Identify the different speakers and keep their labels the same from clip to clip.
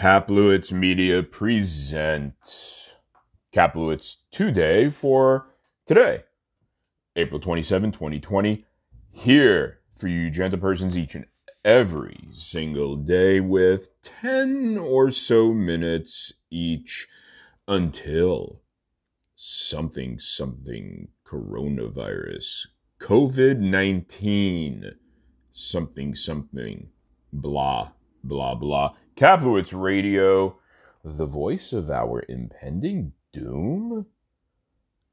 Speaker 1: Kaplowitz Media present Kaplowitz Today for today, April 27, 2020. Here for you, gentle persons, each and every single day with 10 or so minutes each until something, something coronavirus, COVID 19, something, something, blah, blah, blah. Kaplowitz Radio, the voice of our impending doom?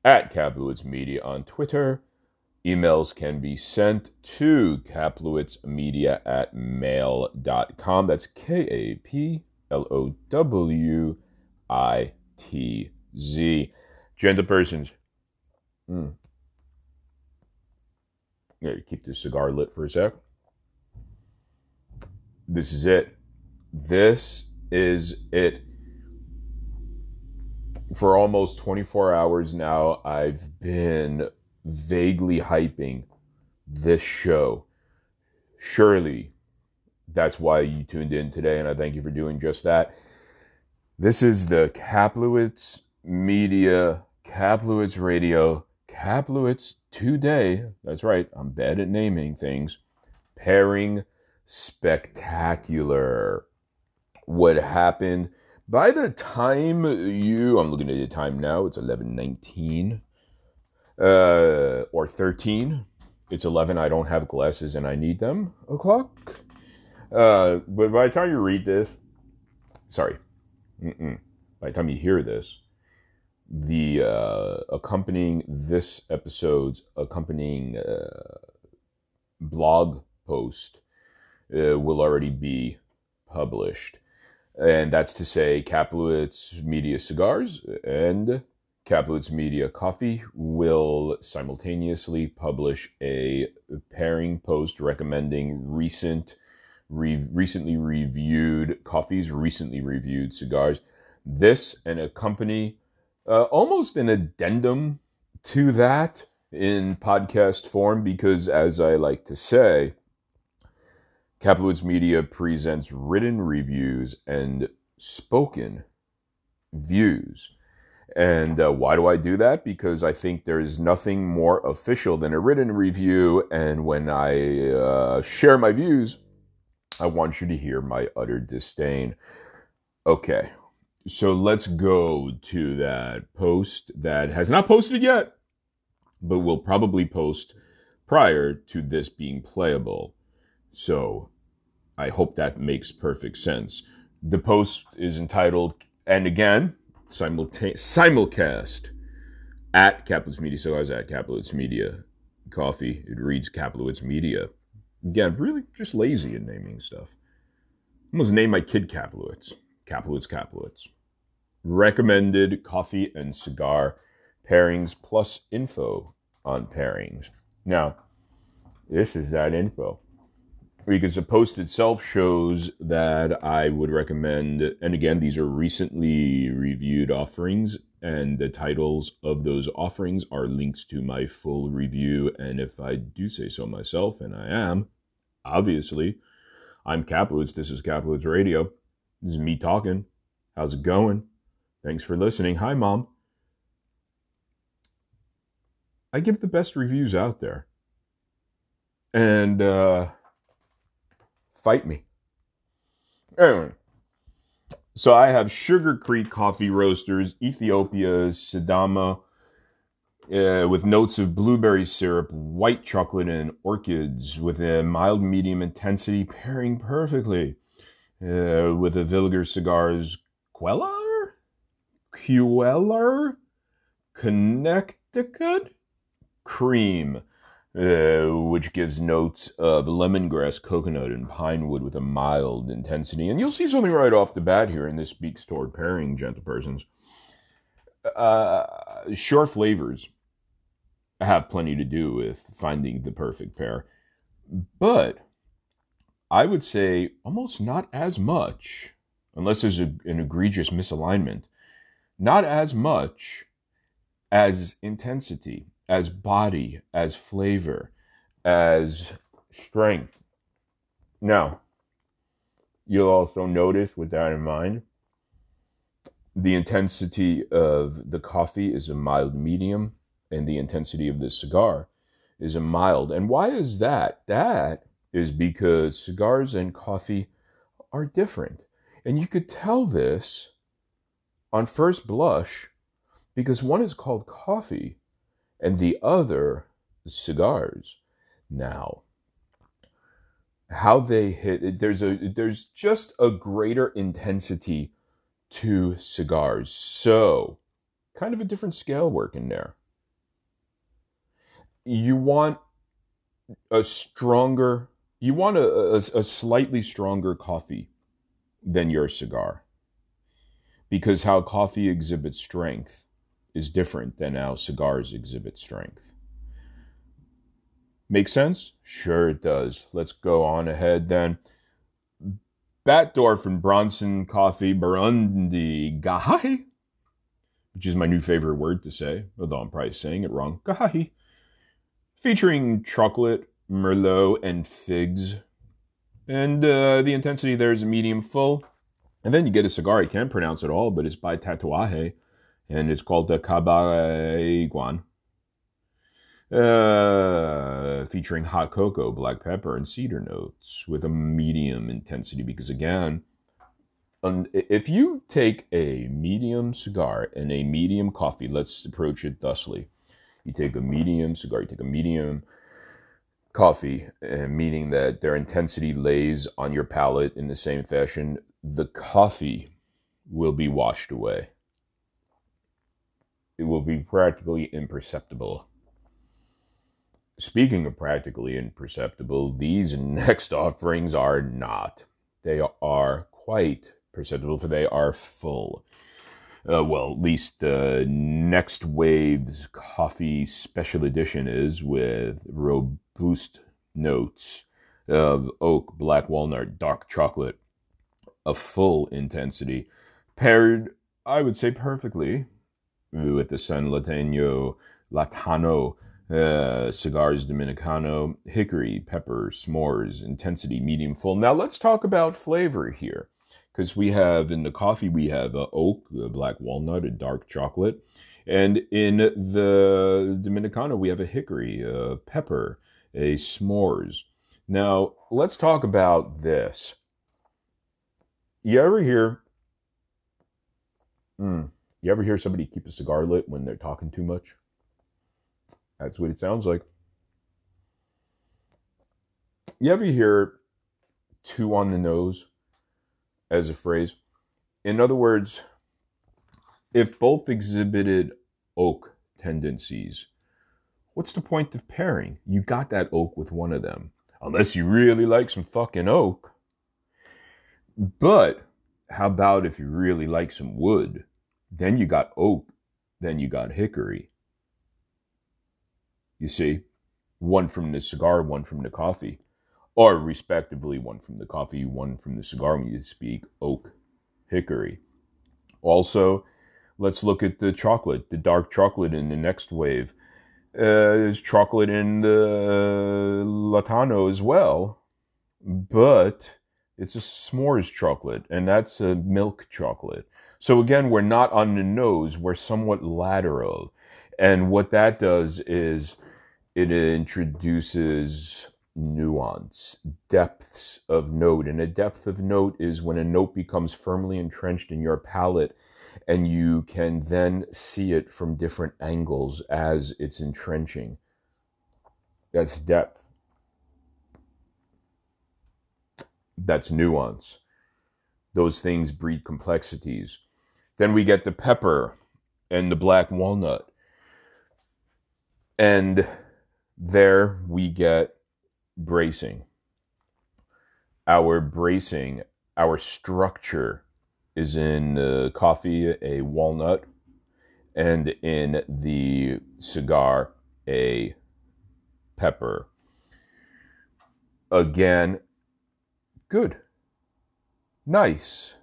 Speaker 1: At Kaplowitz Media on Twitter. Emails can be sent to kaplowitzmedia at mail.com. That's K A P L O W I T Z. Gender persons. Hmm. Yeah, keep this cigar lit for a sec. This is it. This is it. For almost 24 hours now, I've been vaguely hyping this show. Surely that's why you tuned in today, and I thank you for doing just that. This is the Kaplowitz Media, Kaplowitz Radio, Kaplowitz Today. That's right, I'm bad at naming things. Pairing spectacular what happened. By the time you, I'm looking at the time now, it's 11:19 uh, or 13. It's 11. I don't have glasses and I need them o'clock. Uh, but by the time you read this, sorry, Mm-mm. by the time you hear this, the uh, accompanying this episode's accompanying uh, blog post uh, will already be published and that's to say Kaplowitz Media Cigars and Kaplowitz Media Coffee will simultaneously publish a pairing post recommending recent re- recently reviewed coffees, recently reviewed cigars. This and accompany uh, almost an addendum to that in podcast form because as I like to say, Kaplowitz Media presents written reviews and spoken views. And uh, why do I do that? Because I think there is nothing more official than a written review. And when I uh, share my views, I want you to hear my utter disdain. Okay, so let's go to that post that has not posted yet, but will probably post prior to this being playable. So I hope that makes perfect sense. The post is entitled, and again, simulcast at Kaplowitz Media. So I was at Kaplowitz Media Coffee. It reads Kaplowitz Media. Again, really just lazy in naming stuff. I almost name my kid Kaplowitz. Kaplowitz Kaplowitz. Recommended coffee and cigar pairings plus info on pairings. Now, this is that info because the post itself shows that I would recommend, and again, these are recently reviewed offerings, and the titles of those offerings are links to my full review. And if I do say so myself, and I am, obviously, I'm Kaplowitz. This is Kaplowitz Radio. This is me talking. How's it going? Thanks for listening. Hi, Mom. I give the best reviews out there. And, uh, fight me. Anyway, so I have Sugar Creek Coffee Roasters, Ethiopia Sidama, uh, with notes of blueberry syrup, white chocolate, and orchids, with a mild medium intensity, pairing perfectly uh, with a Villiger Cigars Queller? Queller? Connecticut? Cream uh, which gives notes of lemongrass, coconut, and pine wood with a mild intensity. And you'll see something right off the bat here, and this speaks toward pairing, gentle persons. Uh, sure flavors have plenty to do with finding the perfect pair, but I would say almost not as much, unless there's a, an egregious misalignment, not as much as intensity as body, as flavor, as strength. Now, You'll also notice, with that in mind, the intensity of the coffee is a mild medium, and the intensity of the cigar is a mild. And why is that? That is because cigars and coffee are different. And you could tell this on first blush because one is called coffee and the other cigars. Now, how they hit there's a there's just a greater intensity to cigars. So, kind of a different scale working there. You want a stronger you want a, a, a slightly stronger coffee than your cigar because how coffee exhibits strength is different than how cigars exhibit strength. Make sense? Sure, it does. Let's go on ahead then. Batdorf and Bronson Coffee Burundi Gahai, which is my new favorite word to say, although I'm probably saying it wrong. Gahai. Featuring chocolate, Merlot, and figs. And uh, the intensity there is medium full. And then you get a cigar, I can't pronounce it all, but it's by Tatuaje, and it's called the Cabaiguan. Uh, featuring hot cocoa, black pepper, and cedar notes with a medium intensity. Because again, if you take a medium cigar and a medium coffee, let's approach it thusly. You take a medium cigar, you take a medium coffee, uh, meaning that their intensity lays on your palate in the same fashion. The coffee will be washed away. It will be practically imperceptible Speaking of practically imperceptible, these next offerings are not. They are quite perceptible, for they are full. Uh, well, at least the next wave's coffee special edition is with robust notes of oak, black walnut, dark chocolate, a full intensity, paired, I would say, perfectly with the San Latino Lotano uh, cigars Dominicano, hickory, pepper, s'mores, intensity, medium full. Now let's talk about flavor here. Because we have in the coffee, we have uh, oak, uh, black walnut, a dark chocolate. And in the Dominicano, we have a hickory, a pepper, a s'mores. Now, let's talk about this. You ever hear, mm, you ever hear somebody keep a cigar lit when they're talking too much? That's what it sounds like. You ever hear two on the nose as a phrase? In other words, if both exhibited oak tendencies, what's the point of pairing? You got that oak with one of them, unless you really like some fucking oak. But how about if you really like some wood? Then you got oak, then you got hickory. You see, one from the cigar, one from the coffee, or respectively, one from the coffee, one from the cigar when you speak oak, hickory. Also, let's look at the chocolate, the dark chocolate in the next wave. Uh, there's chocolate in the Lotano as well, but it's a s'mores chocolate, and that's a milk chocolate. So again, we're not on the nose, we're somewhat lateral. And what that does is it introduces nuance, depths of note. And a depth of note is when a note becomes firmly entrenched in your palate and you can then see it from different angles as it's entrenching. That's depth. That's nuance. Those things breed complexities. Then we get the pepper and the black walnut. And there we get bracing. Our bracing, our structure is in the coffee a walnut, and in the cigar a pepper. Again, good, nice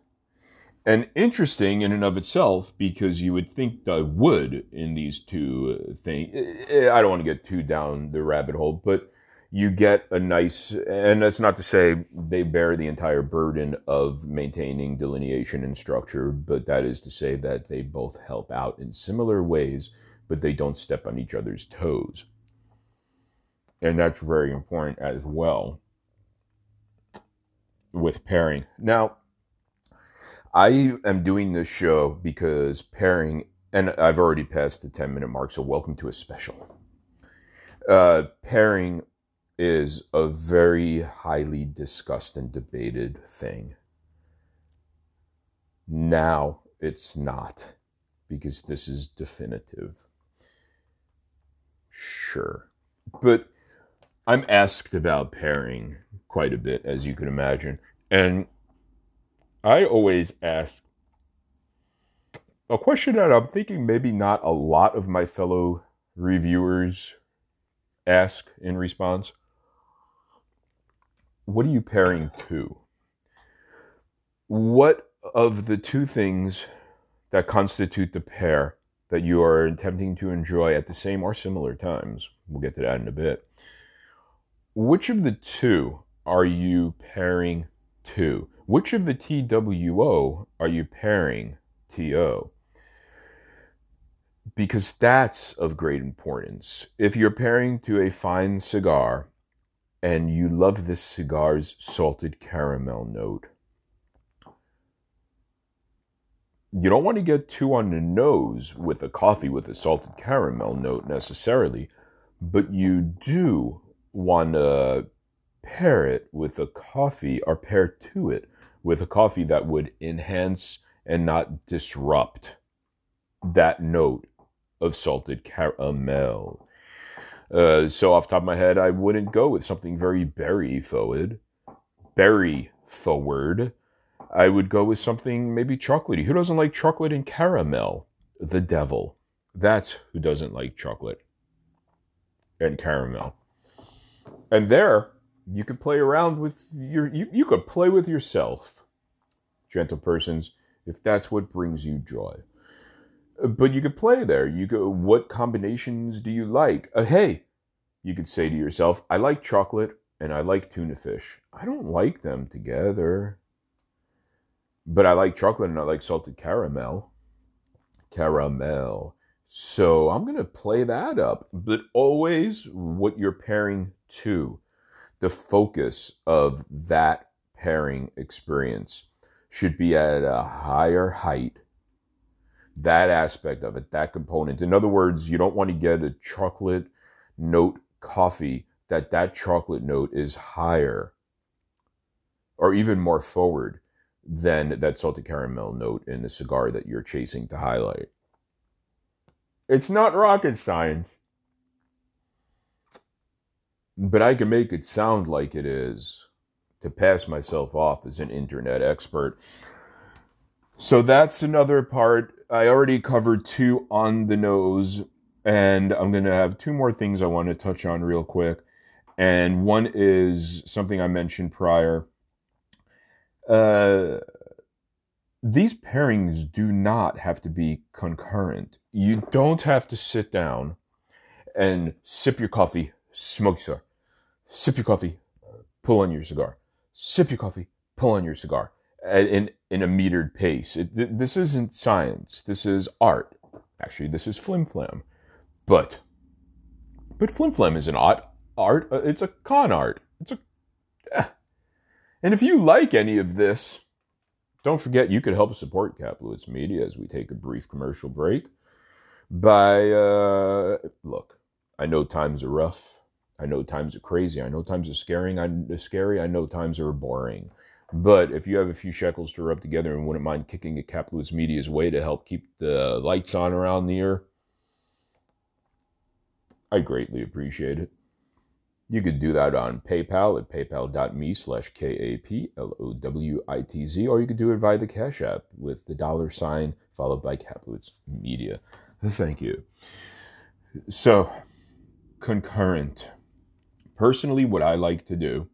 Speaker 1: and interesting in and of itself because you would think the wood in these two uh, things. I don't want to get too down the rabbit hole, but you get a nice, and that's not to say they bear the entire burden of maintaining delineation and structure, but that is to say that they both help out in similar ways, but they don't step on each other's toes. And that's very important as well with pairing. Now, I am doing this show because pairing, and I've already passed the 10 minute mark, so welcome to a special. Uh, pairing is a very highly discussed and debated thing. Now it's not, because this is definitive. Sure. But I'm asked about pairing quite a bit, as you can imagine. And I always ask a question that I'm thinking maybe not a lot of my fellow reviewers ask in response. What are you pairing to? What of the two things that constitute the pair that you are attempting to enjoy at the same or similar times? We'll get to that in a bit. Which of the two are you pairing to? Which of the TWO are you pairing TO? Because that's of great importance. If you're pairing to a fine cigar and you love this cigar's salted caramel note, you don't want to get too on the nose with a coffee with a salted caramel note necessarily, but you do want to pair it with a coffee or pair to it with a coffee that would enhance and not disrupt that note of salted caramel. Uh, so off top of my head, I wouldn't go with something very berry forward. Berry forward. I would go with something maybe chocolatey. Who doesn't like chocolate and caramel? The devil. That's who doesn't like chocolate and caramel. And there, you could play around with your you, you could play with yourself gentle persons if that's what brings you joy. But you could play there. You go what combinations do you like? Uh, hey you could say to yourself i like chocolate and i like tuna fish. I don't like them together. But i like chocolate and i like salted caramel. Caramel. So i'm going to play that up but always what you're pairing to the focus of that pairing experience should be at a higher height. That aspect of it, that component. In other words, you don't want to get a chocolate note coffee that that chocolate note is higher or even more forward than that salted caramel note in the cigar that you're chasing to highlight. It's not rocket science but I can make it sound like it is to pass myself off as an internet expert. So that's another part. I already covered two on the nose, and I'm going to have two more things I want to touch on real quick. And one is something I mentioned prior. Uh, these pairings do not have to be concurrent. You don't have to sit down and sip your coffee smoke cigar. Sip your coffee, pull on your cigar. Sip your coffee, pull on your cigar. In in a metered pace. It, th- this isn't science. This is art. Actually, this is flim flam. But but flim flam is an art. Art. Uh, it's a con art. It's a. Eh. And if you like any of this, don't forget you could help support Kaplowitz Media as we take a brief commercial break by uh, look. I know times are rough. I know times are crazy. I know times are scary. I scary. I know times are boring. But if you have a few shekels to rub together and wouldn't mind kicking a Kaplowitz Media's way to help keep the lights on around the year, I greatly appreciate it. You could do that on PayPal at paypal.me slash K-A-P-L-O-W-I-T-Z, or you could do it via the Cash App with the dollar sign followed by Kaplowitz Media. Thank you. So, concurrent. Personally, what I like to do,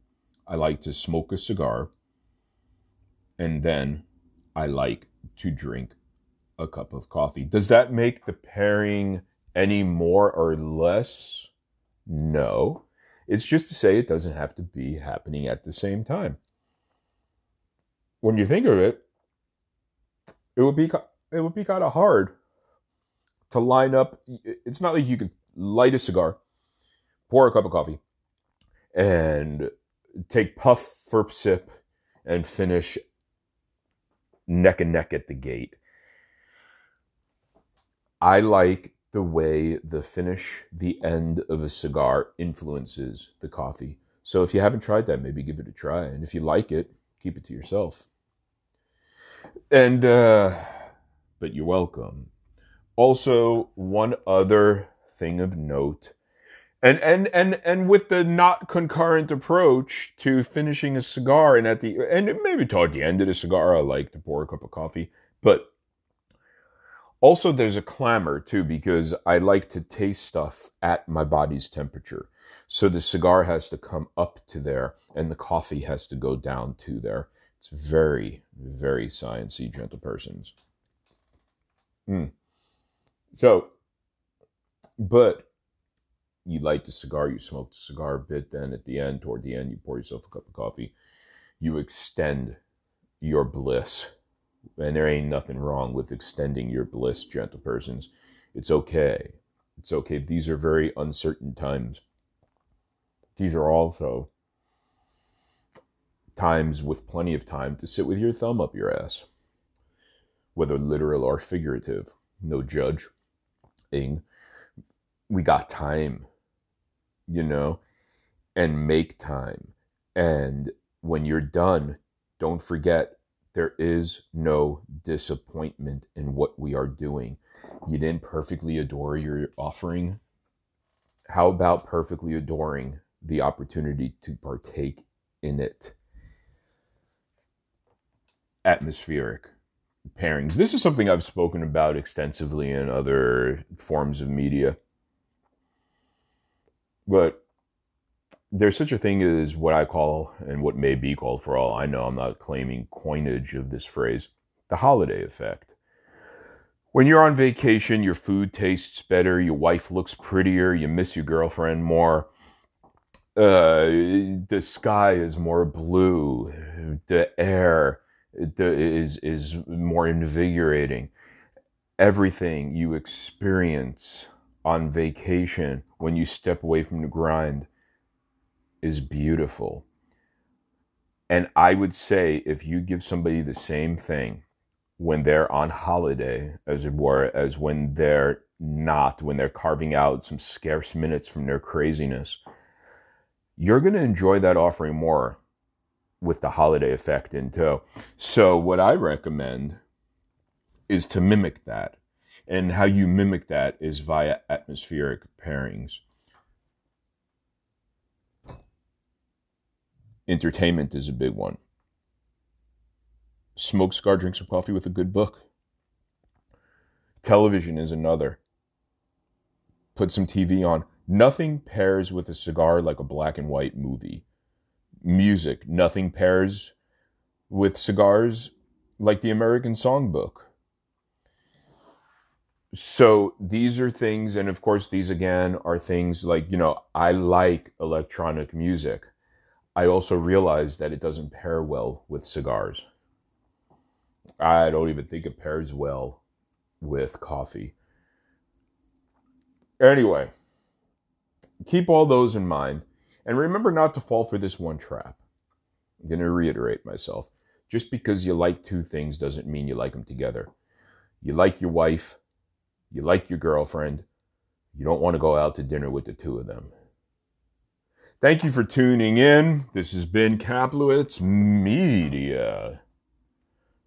Speaker 1: I like to smoke a cigar and then I like to drink a cup of coffee. Does that make the pairing any more or less? No. It's just to say it doesn't have to be happening at the same time. When you think of it, it would be it would be kind of hard to line up. It's not like you could light a cigar, pour a cup of coffee, and take puff for sip and finish neck and neck at the gate. I like the way the finish, the end of a cigar influences the coffee. So if you haven't tried that, maybe give it a try. And if you like it, keep it to yourself. And, uh, but you're welcome. Also, one other thing of note and and and and with the not concurrent approach to finishing a cigar and at the and maybe toward the end of the cigar i like to pour a cup of coffee. But also there's a clamor too because i like to taste stuff at my body's temperature. So the cigar has to come up to there and the coffee has to go down to there. It's very very sciencey gentle persons. Mm. so but you light the cigar, you smoke the cigar a bit, then at the end, toward the end, you pour yourself a cup of coffee. You extend your bliss. And there ain't nothing wrong with extending your bliss, gentle persons. It's okay. It's okay. These are very uncertain times. These are also times with plenty of time to sit with your thumb up your ass, whether literal or figurative. No judge. Ing. We got time you know, and make time. And when you're done, don't forget there is no disappointment in what we are doing. You didn't perfectly adore your offering. How about perfectly adoring the opportunity to partake in it? Atmospheric pairings. This is something I've spoken about extensively in other forms of media. But there's such a thing as what I call, and what may be called for all I know, I'm not claiming coinage of this phrase, the holiday effect. When you're on vacation, your food tastes better, your wife looks prettier, you miss your girlfriend more, uh, the sky is more blue, the air is, is more invigorating. Everything you experience on vacation when you step away from the grind is beautiful. And I would say if you give somebody the same thing when they're on holiday, as it were, as when they're not, when they're carving out some scarce minutes from their craziness, you're going to enjoy that offering more with the holiday effect in tow. So, what I recommend is to mimic that. And how you mimic that is via atmospheric pairings. Entertainment is a big one. Smoke cigar, drink some coffee with a good book. Television is another. Put some TV on. Nothing pairs with a cigar like a black and white movie. Music, nothing pairs with cigars like the American Songbook so these are things and of course these again are things like you know i like electronic music. I also realize that it doesn't pair well with cigars. I don't even think it pairs well with coffee. Anyway keep all those in mind and remember not to fall for this one trap. I'm going to reiterate myself. Just because you like two things doesn't mean you like them together. You like your wife you like your girlfriend, you don't want to go out to dinner with the two of them. Thank you for tuning in. This has been Kaplowitz Media.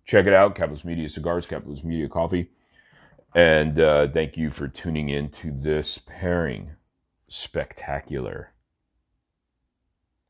Speaker 1: Check it out, Kaplowitz Media Cigars, Kaplowitz Media Coffee. And uh, thank you for tuning in to this pairing. Spectacular.